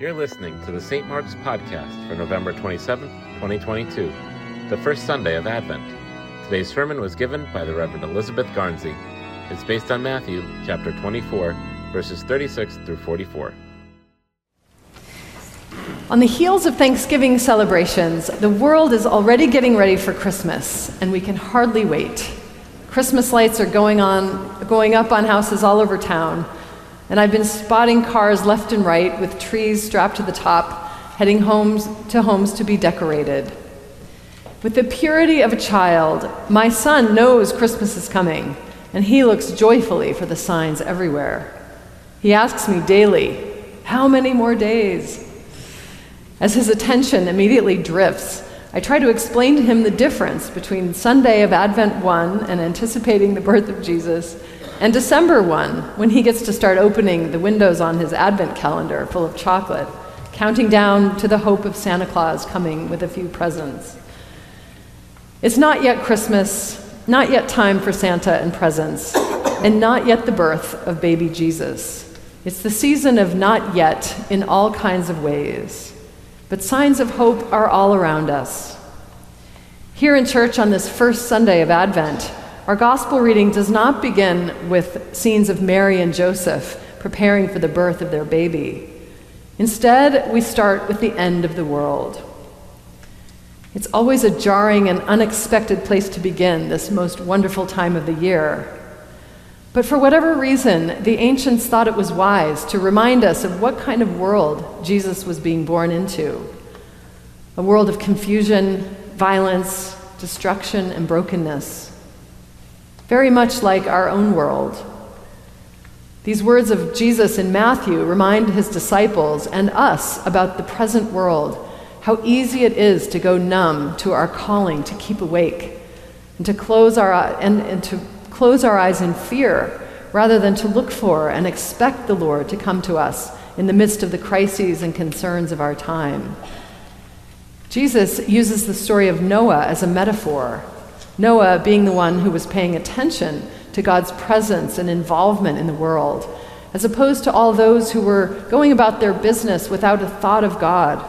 You're listening to the St. Mark's Podcast for November 27, 2022, the first Sunday of Advent. Today's sermon was given by the Reverend Elizabeth Garnsey. It's based on Matthew chapter 24, verses 36 through 44. On the heels of Thanksgiving celebrations, the world is already getting ready for Christmas, and we can hardly wait. Christmas lights are going on, going up on houses all over town, and I've been spotting cars left and right with trees strapped to the top, heading homes to homes to be decorated. With the purity of a child, my son knows Christmas is coming, and he looks joyfully for the signs everywhere. He asks me daily, How many more days? As his attention immediately drifts, I try to explain to him the difference between Sunday of Advent 1 and anticipating the birth of Jesus, and December 1, when he gets to start opening the windows on his Advent calendar full of chocolate, counting down to the hope of Santa Claus coming with a few presents. It's not yet Christmas, not yet time for Santa and presents, and not yet the birth of baby Jesus. It's the season of not yet in all kinds of ways. But signs of hope are all around us. Here in church on this first Sunday of Advent, our gospel reading does not begin with scenes of Mary and Joseph preparing for the birth of their baby. Instead, we start with the end of the world. It's always a jarring and unexpected place to begin this most wonderful time of the year. But for whatever reason, the ancients thought it was wise to remind us of what kind of world Jesus was being born into a world of confusion, violence, destruction, and brokenness. Very much like our own world. These words of Jesus in Matthew remind his disciples and us about the present world, how easy it is to go numb to our calling to keep awake and to close our and, and to close our eyes in fear rather than to look for and expect the Lord to come to us in the midst of the crises and concerns of our time. Jesus uses the story of Noah as a metaphor, Noah being the one who was paying attention to God's presence and involvement in the world, as opposed to all those who were going about their business without a thought of God.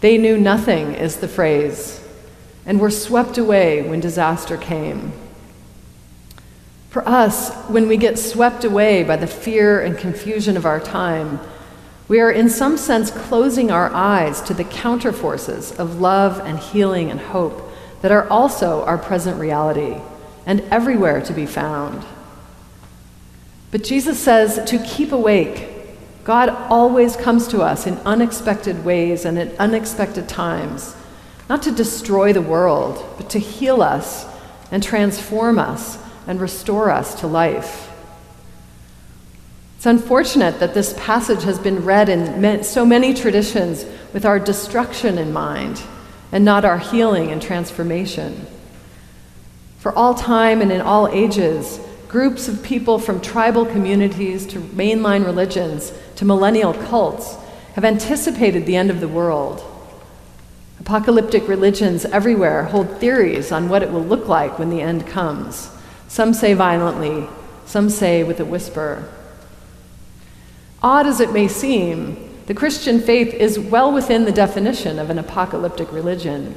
They knew nothing, is the phrase, and were swept away when disaster came. For us, when we get swept away by the fear and confusion of our time, we are in some sense closing our eyes to the counterforces of love and healing and hope that are also our present reality and everywhere to be found. But Jesus says to keep awake. God always comes to us in unexpected ways and at unexpected times, not to destroy the world, but to heal us and transform us and restore us to life. It's unfortunate that this passage has been read in so many traditions with our destruction in mind and not our healing and transformation. For all time and in all ages, groups of people from tribal communities to mainline religions to millennial cults have anticipated the end of the world. Apocalyptic religions everywhere hold theories on what it will look like when the end comes. Some say violently, some say with a whisper. Odd as it may seem, the Christian faith is well within the definition of an apocalyptic religion.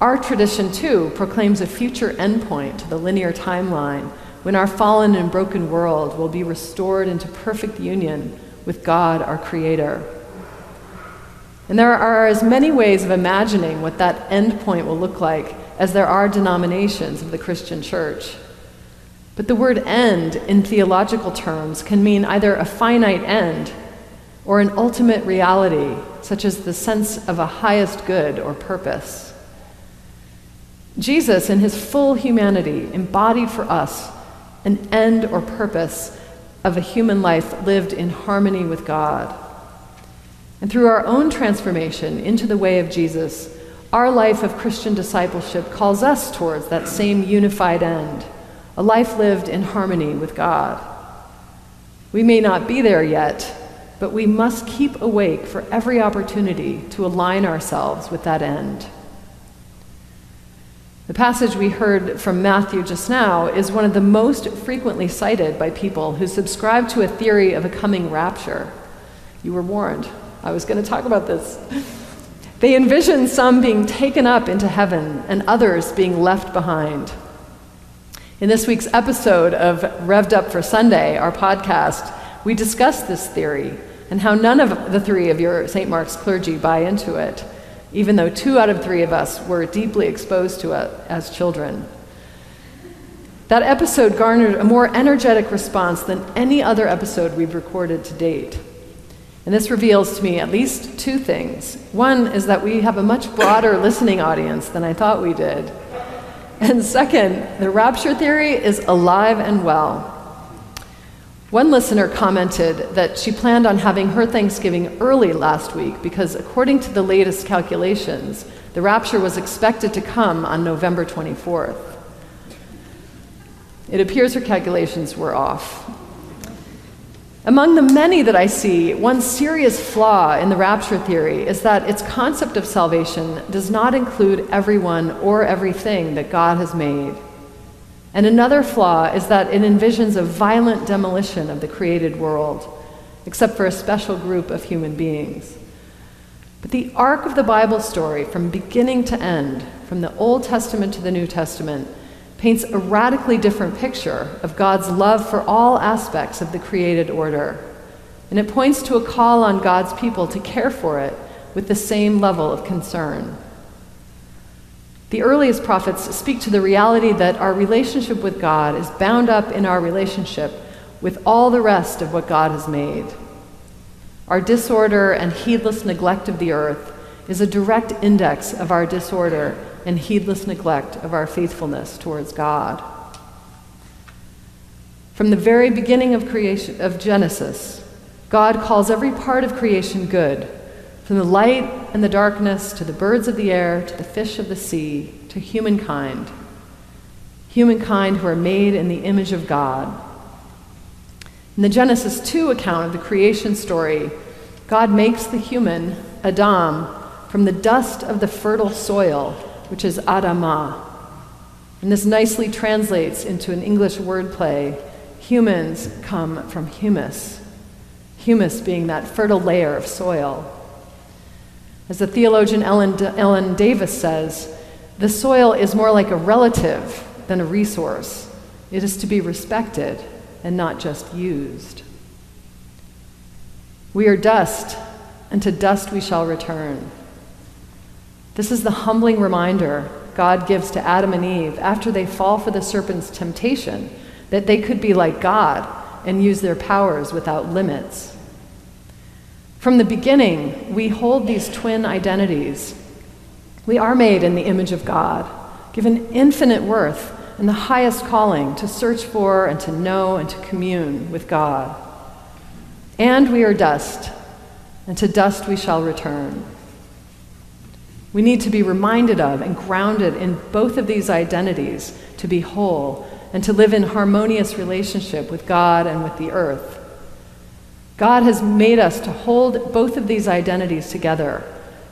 Our tradition, too, proclaims a future endpoint to the linear timeline when our fallen and broken world will be restored into perfect union with God, our Creator. And there are as many ways of imagining what that endpoint will look like as there are denominations of the Christian church. But the word end in theological terms can mean either a finite end or an ultimate reality, such as the sense of a highest good or purpose. Jesus, in his full humanity, embodied for us an end or purpose of a human life lived in harmony with God. And through our own transformation into the way of Jesus, our life of Christian discipleship calls us towards that same unified end a life lived in harmony with God. We may not be there yet, but we must keep awake for every opportunity to align ourselves with that end. The passage we heard from Matthew just now is one of the most frequently cited by people who subscribe to a theory of a coming rapture. You were warned. I was going to talk about this. They envision some being taken up into heaven and others being left behind. In this week's episode of Revved Up for Sunday, our podcast, we discussed this theory and how none of the three of your St. Mark's clergy buy into it, even though two out of three of us were deeply exposed to it as children. That episode garnered a more energetic response than any other episode we've recorded to date. And this reveals to me at least two things. One is that we have a much broader listening audience than I thought we did. And second, the rapture theory is alive and well. One listener commented that she planned on having her Thanksgiving early last week because, according to the latest calculations, the rapture was expected to come on November 24th. It appears her calculations were off. Among the many that I see, one serious flaw in the rapture theory is that its concept of salvation does not include everyone or everything that God has made. And another flaw is that it envisions a violent demolition of the created world, except for a special group of human beings. But the arc of the Bible story, from beginning to end, from the Old Testament to the New Testament, paints a radically different picture of God's love for all aspects of the created order. And it points to a call on God's people to care for it with the same level of concern. The earliest prophets speak to the reality that our relationship with God is bound up in our relationship with all the rest of what God has made. Our disorder and heedless neglect of the earth is a direct index of our disorder and heedless neglect of our faithfulness towards God. From the very beginning of creation of Genesis, God calls every part of creation good from the light and the darkness, to the birds of the air, to the fish of the sea, to humankind. Humankind who are made in the image of God. In the Genesis 2 account of the creation story, God makes the human, Adam, from the dust of the fertile soil, which is Adamah. And this nicely translates into an English wordplay humans come from humus, humus being that fertile layer of soil. As the theologian Ellen, Ellen Davis says, the soil is more like a relative than a resource. It is to be respected and not just used. We are dust, and to dust we shall return. This is the humbling reminder God gives to Adam and Eve after they fall for the serpent's temptation that they could be like God and use their powers without limits. From the beginning, we hold these twin identities. We are made in the image of God, given infinite worth and the highest calling to search for and to know and to commune with God. And we are dust, and to dust we shall return. We need to be reminded of and grounded in both of these identities to be whole and to live in harmonious relationship with God and with the earth. God has made us to hold both of these identities together.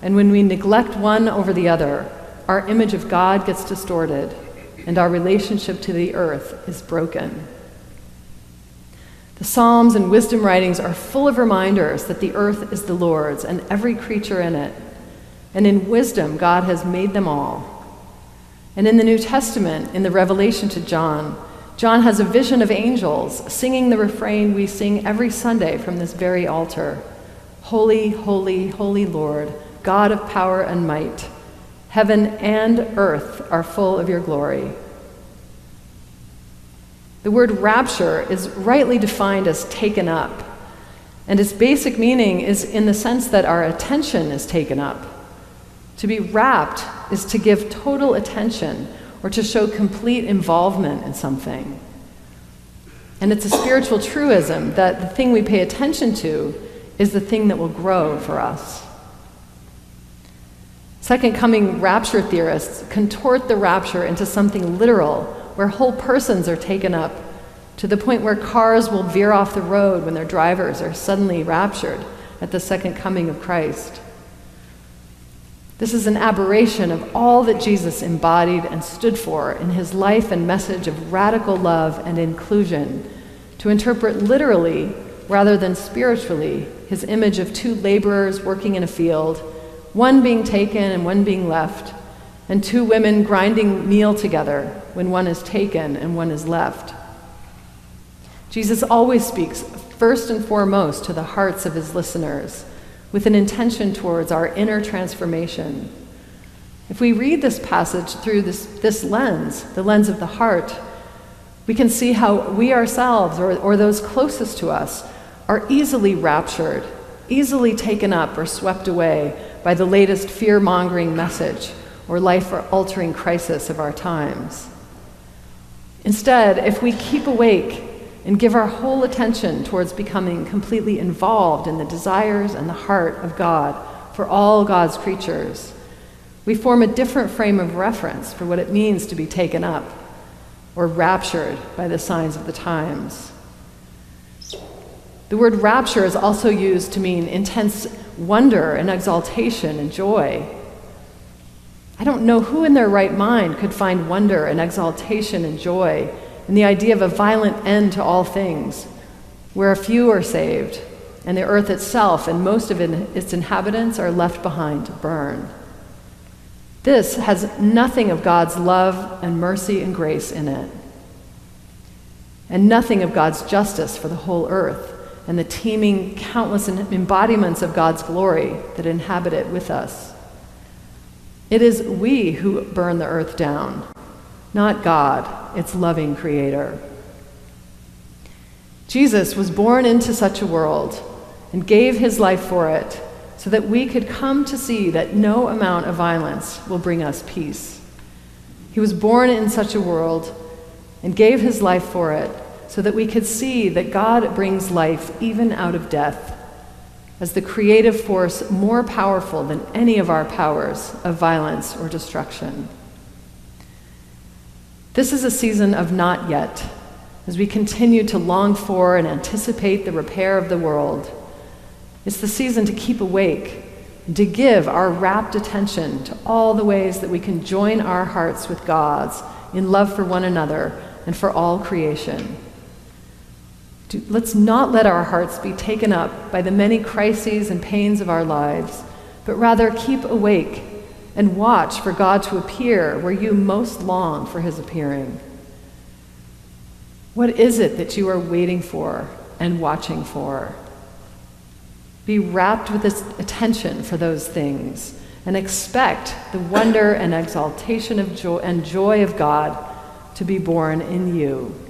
And when we neglect one over the other, our image of God gets distorted and our relationship to the earth is broken. The Psalms and wisdom writings are full of reminders that the earth is the Lord's and every creature in it. And in wisdom, God has made them all. And in the New Testament, in the revelation to John, John has a vision of angels singing the refrain we sing every Sunday from this very altar Holy, holy, holy Lord, God of power and might. Heaven and earth are full of your glory. The word rapture is rightly defined as taken up, and its basic meaning is in the sense that our attention is taken up. To be rapt is to give total attention or to show complete involvement in something. And it's a spiritual truism that the thing we pay attention to is the thing that will grow for us. Second coming rapture theorists contort the rapture into something literal, where whole persons are taken up to the point where cars will veer off the road when their drivers are suddenly raptured at the second coming of Christ. This is an aberration of all that Jesus embodied and stood for in his life and message of radical love and inclusion. To interpret literally rather than spiritually, his image of two laborers working in a field, one being taken and one being left, and two women grinding meal together when one is taken and one is left. Jesus always speaks first and foremost to the hearts of his listeners with an intention towards our inner transformation. If we read this passage through this, this lens, the lens of the heart, we can see how we ourselves or, or those closest to us are easily raptured, easily taken up or swept away by the latest fear mongering message or life altering crisis of our times. Instead, if we keep awake and give our whole attention towards becoming completely involved in the desires and the heart of God for all God's creatures, we form a different frame of reference for what it means to be taken up or raptured by the signs of the times. The word rapture is also used to mean intense wonder and exaltation and joy. I don't know who in their right mind could find wonder and exaltation and joy in the idea of a violent end to all things, where a few are saved and the earth itself and most of its inhabitants are left behind to burn. This has nothing of God's love and mercy and grace in it, and nothing of God's justice for the whole earth and the teeming, countless embodiments of God's glory that inhabit it with us. It is we who burn the earth down, not God, its loving creator. Jesus was born into such a world and gave his life for it so that we could come to see that no amount of violence will bring us peace. He was born in such a world and gave his life for it so that we could see that God brings life even out of death as the creative force more powerful than any of our powers of violence or destruction. This is a season of not yet, as we continue to long for and anticipate the repair of the world it's the season to keep awake and to give our rapt attention to all the ways that we can join our hearts with God's in love for one another and for all creation. Do, let's not let our hearts be taken up by the many crises and pains of our lives, but rather keep awake and watch for God to appear where you most long for his appearing. What is it that you are waiting for and watching for? Be rapt with this attention for those things and expect the wonder and exaltation of joy and joy of God to be born in you. You